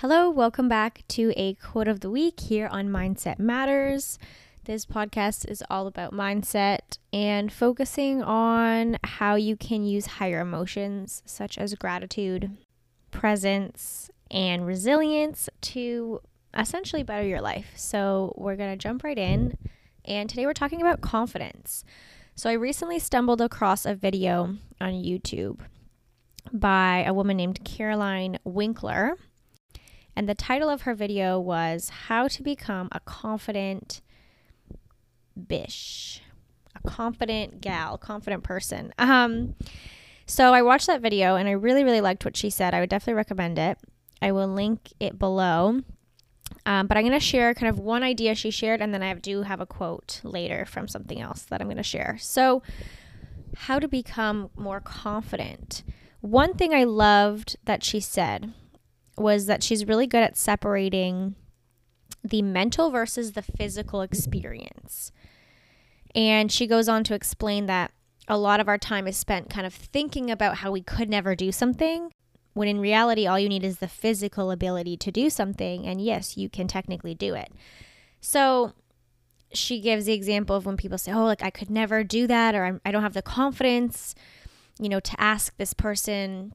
Hello, welcome back to a quote of the week here on Mindset Matters. This podcast is all about mindset and focusing on how you can use higher emotions such as gratitude, presence, and resilience to essentially better your life. So, we're going to jump right in. And today we're talking about confidence. So, I recently stumbled across a video on YouTube by a woman named Caroline Winkler and the title of her video was How to Become a Confident Bish. A confident gal, confident person. Um, so I watched that video and I really, really liked what she said. I would definitely recommend it. I will link it below. Um, but I'm going to share kind of one idea she shared, and then I do have a quote later from something else that I'm going to share. So, how to become more confident. One thing I loved that she said was that she's really good at separating the mental versus the physical experience. And she goes on to explain that a lot of our time is spent kind of thinking about how we could never do something, when in reality, all you need is the physical ability to do something. And yes, you can technically do it. So she gives the example of when people say, Oh, like I could never do that, or I'm, do not have the confidence, you know, to ask this person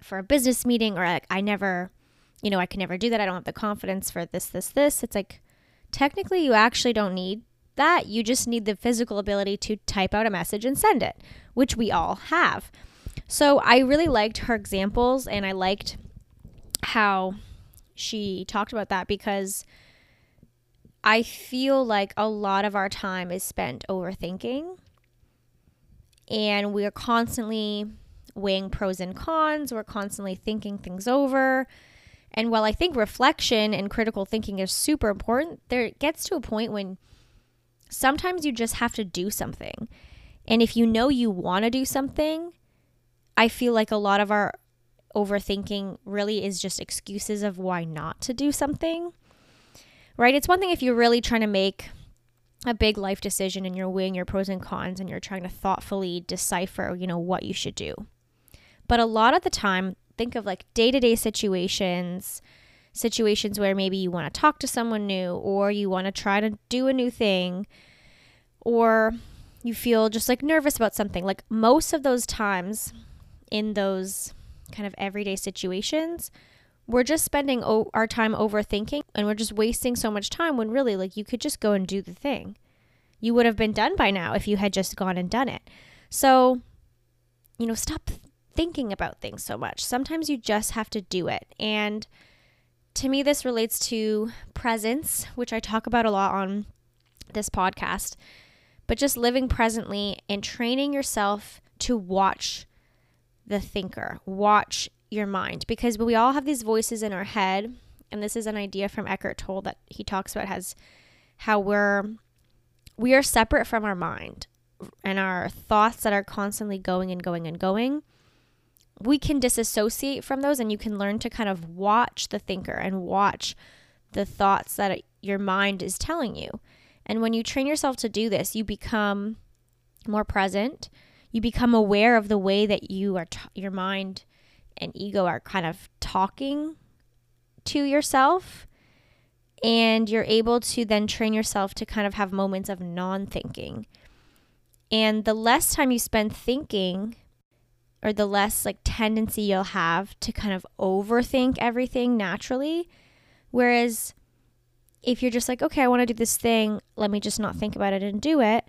for a business meeting or like I never, you know, I can never do that. I don't have the confidence for this, this, this. It's like technically you actually don't need that. You just need the physical ability to type out a message and send it, which we all have. So I really liked her examples and I liked how she talked about that because I feel like a lot of our time is spent overthinking and we're constantly weighing pros and cons. We're constantly thinking things over. And while I think reflection and critical thinking is super important, there gets to a point when sometimes you just have to do something. And if you know you want to do something, I feel like a lot of our overthinking really is just excuses of why not to do something. Right? It's one thing if you're really trying to make a big life decision and you're weighing your pros and cons and you're trying to thoughtfully decipher, you know, what you should do. But a lot of the time, think of like day to day situations, situations where maybe you want to talk to someone new or you want to try to do a new thing or you feel just like nervous about something. Like most of those times in those kind of everyday situations, we're just spending o- our time overthinking and we're just wasting so much time when really, like, you could just go and do the thing. You would have been done by now if you had just gone and done it. So, you know, stop thinking about things so much. Sometimes you just have to do it. And to me, this relates to presence, which I talk about a lot on this podcast, but just living presently and training yourself to watch the thinker, watch your mind, because we all have these voices in our head. And this is an idea from Eckhart Tolle that he talks about has how we're we are separate from our mind and our thoughts that are constantly going and going and going we can disassociate from those and you can learn to kind of watch the thinker and watch the thoughts that your mind is telling you. And when you train yourself to do this, you become more present. You become aware of the way that you are, t- your mind and ego are kind of talking to yourself. And you're able to then train yourself to kind of have moments of non thinking. And the less time you spend thinking, or the less like tendency you'll have to kind of overthink everything naturally. Whereas if you're just like, okay, I want to do this thing, let me just not think about it and do it,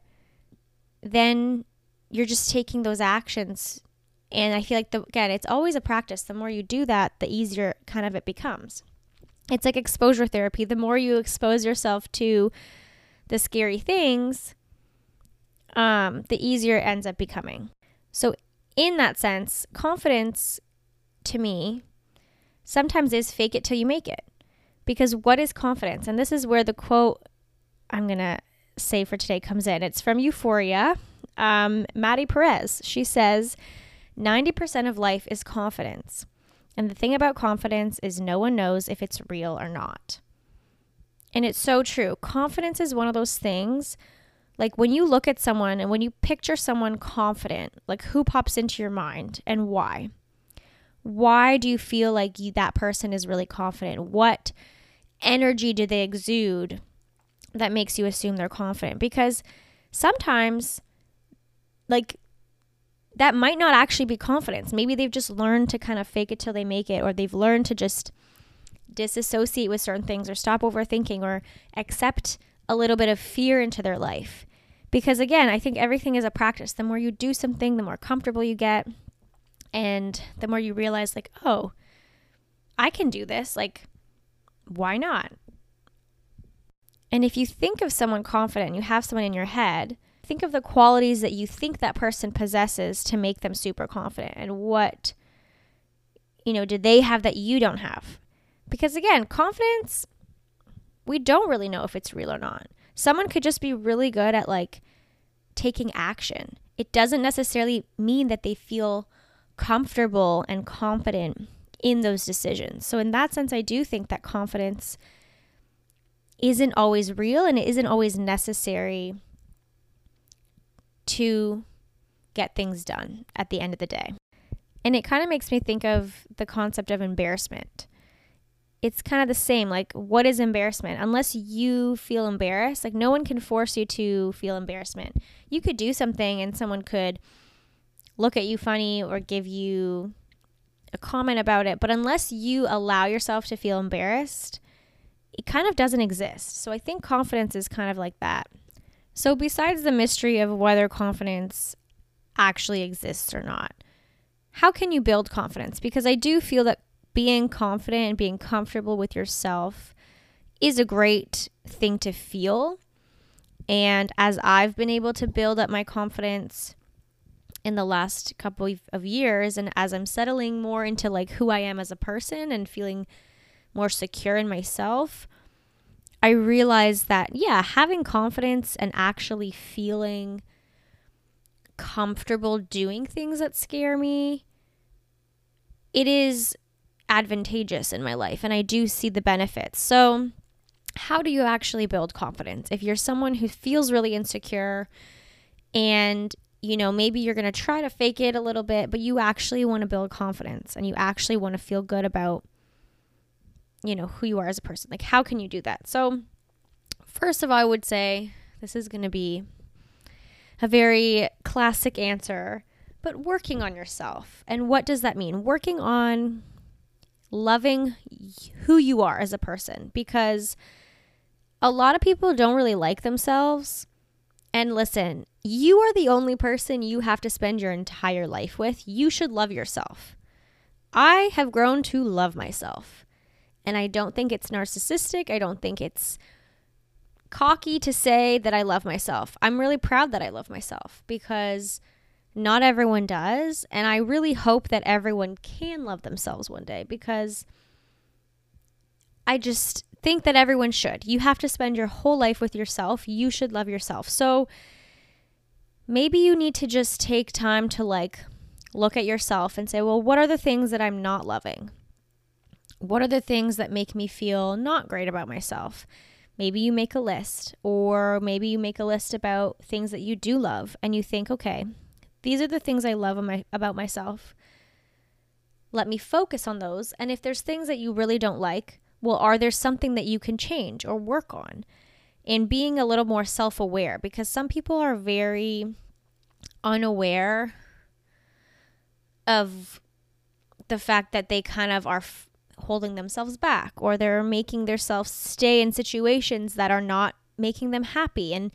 then you're just taking those actions. And I feel like, the, again, it's always a practice. The more you do that, the easier kind of it becomes. It's like exposure therapy. The more you expose yourself to the scary things, um, the easier it ends up becoming. So in that sense, confidence to me sometimes is fake it till you make it. Because what is confidence? And this is where the quote I'm going to say for today comes in. It's from Euphoria. Um, Maddy Perez. She says, 90% of life is confidence. And the thing about confidence is no one knows if it's real or not. And it's so true. Confidence is one of those things like when you look at someone and when you picture someone confident, like who pops into your mind and why? Why do you feel like you, that person is really confident? What energy do they exude that makes you assume they're confident? Because sometimes, like, that might not actually be confidence. Maybe they've just learned to kind of fake it till they make it, or they've learned to just disassociate with certain things, or stop overthinking, or accept a little bit of fear into their life. Because again, I think everything is a practice. The more you do something, the more comfortable you get. And the more you realize, like, oh, I can do this. Like, why not? And if you think of someone confident, you have someone in your head, think of the qualities that you think that person possesses to make them super confident and what, you know, do they have that you don't have? Because again, confidence, we don't really know if it's real or not. Someone could just be really good at like taking action. It doesn't necessarily mean that they feel comfortable and confident in those decisions. So, in that sense, I do think that confidence isn't always real and it isn't always necessary to get things done at the end of the day. And it kind of makes me think of the concept of embarrassment. It's kind of the same. Like, what is embarrassment? Unless you feel embarrassed, like, no one can force you to feel embarrassment. You could do something and someone could look at you funny or give you a comment about it. But unless you allow yourself to feel embarrassed, it kind of doesn't exist. So I think confidence is kind of like that. So, besides the mystery of whether confidence actually exists or not, how can you build confidence? Because I do feel that being confident and being comfortable with yourself is a great thing to feel. And as I've been able to build up my confidence in the last couple of years, and as I'm settling more into like who I am as a person and feeling more secure in myself, I realized that, yeah, having confidence and actually feeling comfortable doing things that scare me, it is advantageous in my life and I do see the benefits. So, how do you actually build confidence? If you're someone who feels really insecure and you know, maybe you're going to try to fake it a little bit, but you actually want to build confidence and you actually want to feel good about you know, who you are as a person. Like, how can you do that? So, first of all, I would say this is going to be a very classic answer, but working on yourself. And what does that mean? Working on loving who you are as a person because a lot of people don't really like themselves. And listen, you are the only person you have to spend your entire life with. You should love yourself. I have grown to love myself. And I don't think it's narcissistic. I don't think it's cocky to say that I love myself. I'm really proud that I love myself because not everyone does. And I really hope that everyone can love themselves one day because I just think that everyone should. You have to spend your whole life with yourself. You should love yourself. So maybe you need to just take time to like look at yourself and say, well, what are the things that I'm not loving? What are the things that make me feel not great about myself? Maybe you make a list, or maybe you make a list about things that you do love, and you think, okay, these are the things I love about myself. Let me focus on those. And if there's things that you really don't like, well, are there something that you can change or work on? In being a little more self aware, because some people are very unaware of the fact that they kind of are f- holding themselves back or they're making themselves stay in situations that are not making them happy. And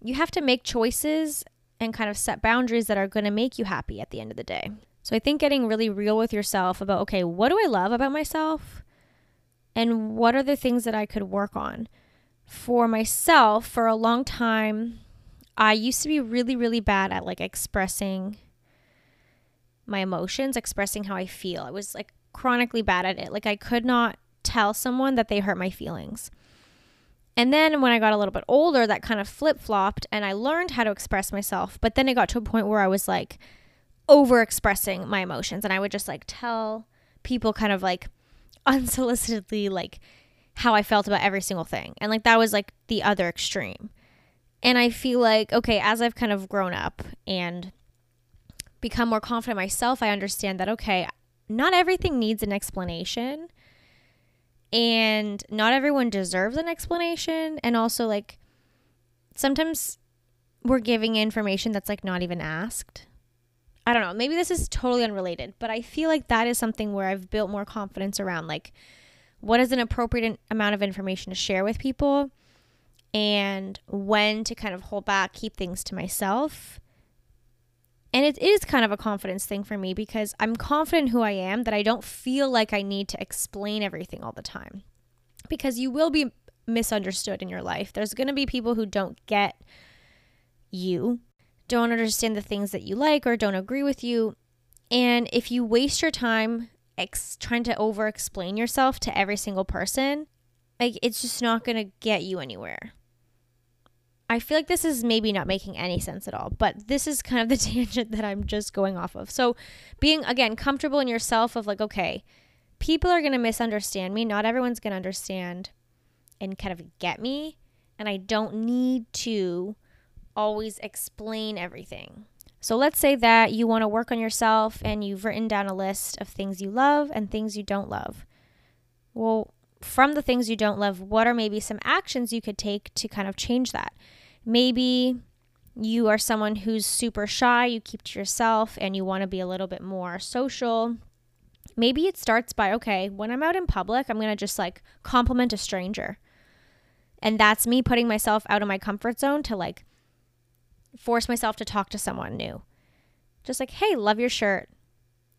you have to make choices and kind of set boundaries that are going to make you happy at the end of the day. So I think getting really real with yourself about, okay, what do I love about myself? And what are the things that I could work on? For myself, for a long time, I used to be really, really bad at like expressing my emotions, expressing how I feel. I was like chronically bad at it. Like I could not tell someone that they hurt my feelings. And then when I got a little bit older, that kind of flip flopped and I learned how to express myself. But then it got to a point where I was like over expressing my emotions and I would just like tell people kind of like unsolicitedly like how I felt about every single thing. And like that was like the other extreme. And I feel like, okay, as I've kind of grown up and become more confident myself, I understand that, okay, not everything needs an explanation and not everyone deserves an explanation and also like sometimes we're giving information that's like not even asked. I don't know, maybe this is totally unrelated, but I feel like that is something where I've built more confidence around like what is an appropriate amount of information to share with people and when to kind of hold back, keep things to myself. And it is kind of a confidence thing for me because I'm confident who I am that I don't feel like I need to explain everything all the time. Because you will be misunderstood in your life. There's going to be people who don't get you, don't understand the things that you like, or don't agree with you. And if you waste your time ex- trying to over explain yourself to every single person, like it's just not going to get you anywhere. I feel like this is maybe not making any sense at all, but this is kind of the tangent that I'm just going off of. So, being again comfortable in yourself of like, okay, people are going to misunderstand me. Not everyone's going to understand and kind of get me. And I don't need to always explain everything. So let's say that you want to work on yourself and you've written down a list of things you love and things you don't love. Well, from the things you don't love, what are maybe some actions you could take to kind of change that? Maybe you are someone who's super shy, you keep to yourself, and you want to be a little bit more social. Maybe it starts by, okay, when I'm out in public, I'm going to just like compliment a stranger. And that's me putting myself out of my comfort zone to like force myself to talk to someone new. Just like, hey, love your shirt.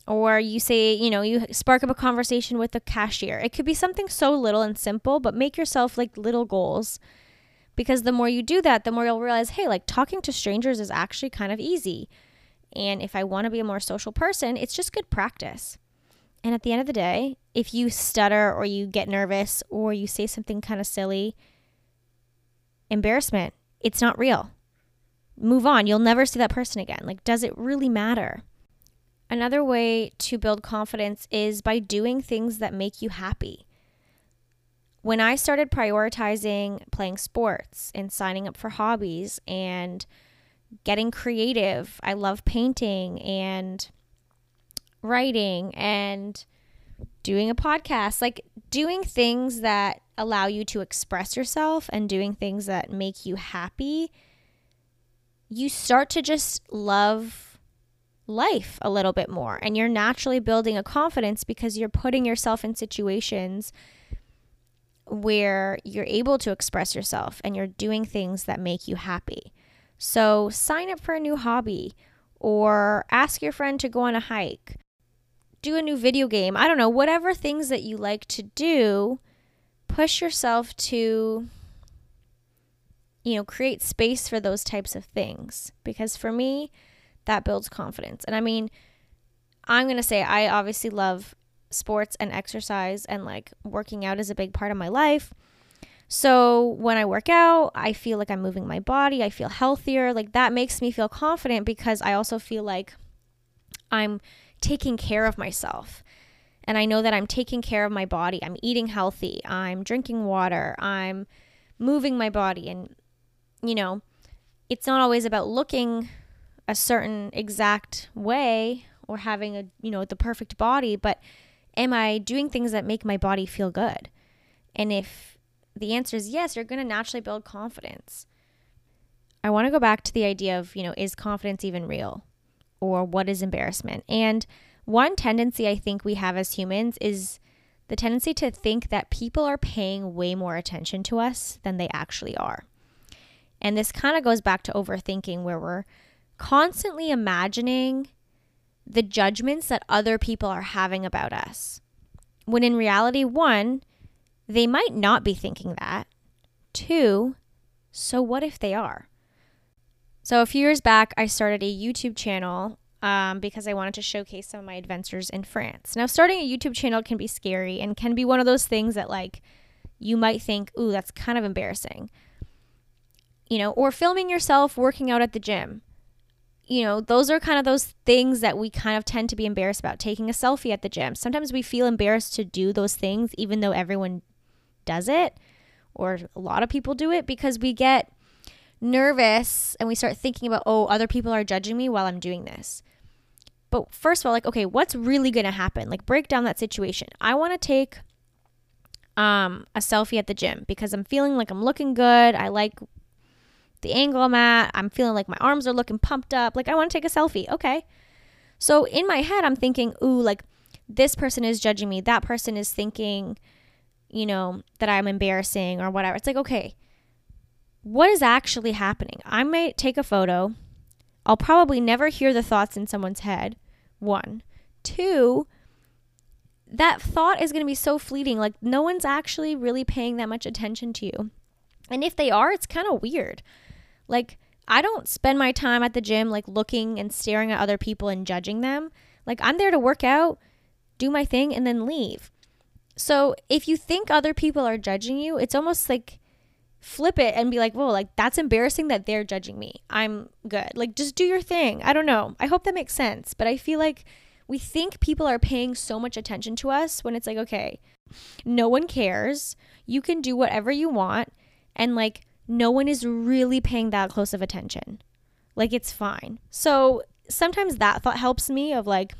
Or you say, you know, you spark up a conversation with the cashier. It could be something so little and simple, but make yourself like little goals. Because the more you do that, the more you'll realize, hey, like talking to strangers is actually kind of easy. And if I want to be a more social person, it's just good practice. And at the end of the day, if you stutter or you get nervous or you say something kind of silly, embarrassment, it's not real move on. You'll never see that person again. Like, does it really matter? Another way to build confidence is by doing things that make you happy. When I started prioritizing playing sports and signing up for hobbies and getting creative, I love painting and writing and doing a podcast, like doing things that allow you to express yourself and doing things that make you happy you start to just love life a little bit more and you're naturally building a confidence because you're putting yourself in situations where you're able to express yourself and you're doing things that make you happy. So sign up for a new hobby or ask your friend to go on a hike. Do a new video game. I don't know, whatever things that you like to do, push yourself to you know, create space for those types of things because for me, that builds confidence. And I mean, I'm going to say I obviously love sports and exercise and like working out is a big part of my life. So when I work out, I feel like I'm moving my body, I feel healthier. Like that makes me feel confident because I also feel like I'm taking care of myself. And I know that I'm taking care of my body. I'm eating healthy. I'm drinking water. I'm moving my body and you know, it's not always about looking a certain exact way or having a, you know, the perfect body, but am I doing things that make my body feel good? And if the answer is yes, you're going to naturally build confidence. I want to go back to the idea of, you know, is confidence even real? Or what is embarrassment? And one tendency I think we have as humans is the tendency to think that people are paying way more attention to us than they actually are. And this kind of goes back to overthinking, where we're constantly imagining the judgments that other people are having about us. When in reality, one, they might not be thinking that. Two, so what if they are? So a few years back, I started a YouTube channel um, because I wanted to showcase some of my adventures in France. Now, starting a YouTube channel can be scary and can be one of those things that, like, you might think, ooh, that's kind of embarrassing you know, or filming yourself working out at the gym. You know, those are kind of those things that we kind of tend to be embarrassed about. Taking a selfie at the gym. Sometimes we feel embarrassed to do those things, even though everyone does it, or a lot of people do it, because we get nervous and we start thinking about, oh, other people are judging me while I'm doing this. But first of all, like, okay, what's really going to happen? Like, break down that situation. I want to take um, a selfie at the gym because I'm feeling like I'm looking good. I like the angle I'm at. I'm feeling like my arms are looking pumped up. Like, I want to take a selfie. Okay. So in my head, I'm thinking, ooh, like this person is judging me. That person is thinking, you know, that I'm embarrassing or whatever. It's like, okay, what is actually happening? I might take a photo. I'll probably never hear the thoughts in someone's head. One. Two, that thought is going to be so fleeting. Like, no one's actually really paying that much attention to you. And if they are, it's kind of weird. Like, I don't spend my time at the gym, like, looking and staring at other people and judging them. Like, I'm there to work out, do my thing, and then leave. So, if you think other people are judging you, it's almost like flip it and be like, whoa, like, that's embarrassing that they're judging me. I'm good. Like, just do your thing. I don't know. I hope that makes sense. But I feel like we think people are paying so much attention to us when it's like, okay, no one cares. You can do whatever you want. And like, no one is really paying that close of attention. Like, it's fine. So sometimes that thought helps me of like,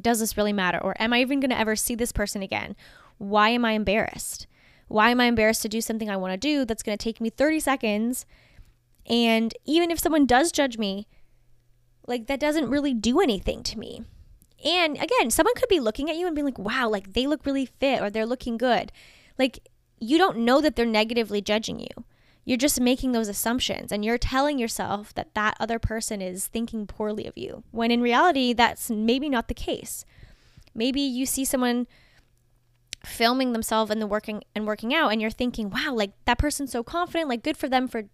does this really matter? Or am I even going to ever see this person again? Why am I embarrassed? Why am I embarrassed to do something I want to do that's going to take me 30 seconds? And even if someone does judge me, like that doesn't really do anything to me. And again, someone could be looking at you and being like, wow, like they look really fit or they're looking good. Like you don't know that they're negatively judging you. You're just making those assumptions and you're telling yourself that that other person is thinking poorly of you. When in reality, that's maybe not the case. Maybe you see someone filming themselves and the working and working out and you're thinking, "Wow, like that person's so confident, like good for them for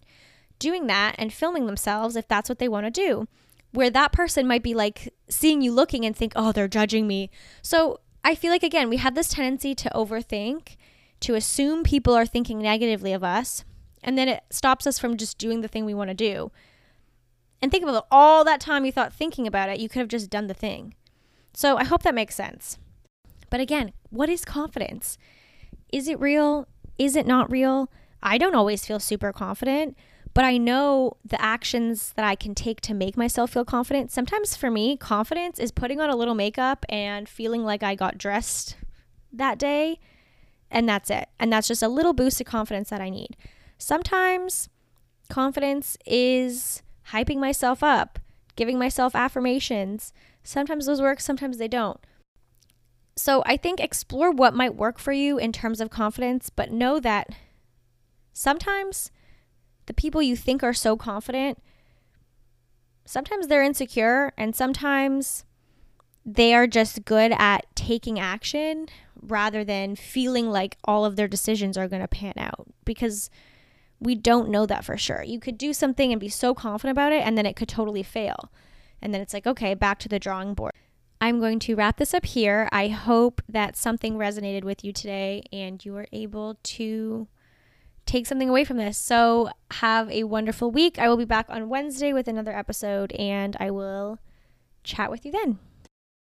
doing that and filming themselves if that's what they want to do." where that person might be like seeing you looking and think, oh, they're judging me. So I feel like, again, we have this tendency to overthink, to assume people are thinking negatively of us, and then it stops us from just doing the thing we want to do. And think about all that time you thought thinking about it, you could have just done the thing. So I hope that makes sense. But again, what is confidence? Is it real? Is it not real? I don't always feel super confident but I know the actions that I can take to make myself feel confident. Sometimes for me, confidence is putting on a little makeup and feeling like I got dressed that day, and that's it. And that's just a little boost of confidence that I need. Sometimes confidence is hyping myself up, giving myself affirmations. Sometimes those work, sometimes they don't. So I think explore what might work for you in terms of confidence, but know that sometimes the people you think are so confident, sometimes they're insecure and sometimes they are just good at taking action rather than feeling like all of their decisions are going to pan out because we don't know that for sure. You could do something and be so confident about it and then it could totally fail. And then it's like, okay, back to the drawing board. I'm going to wrap this up here. I hope that something resonated with you today and you were able to take something away from this. So have a wonderful week. I will be back on Wednesday with another episode and I will chat with you then.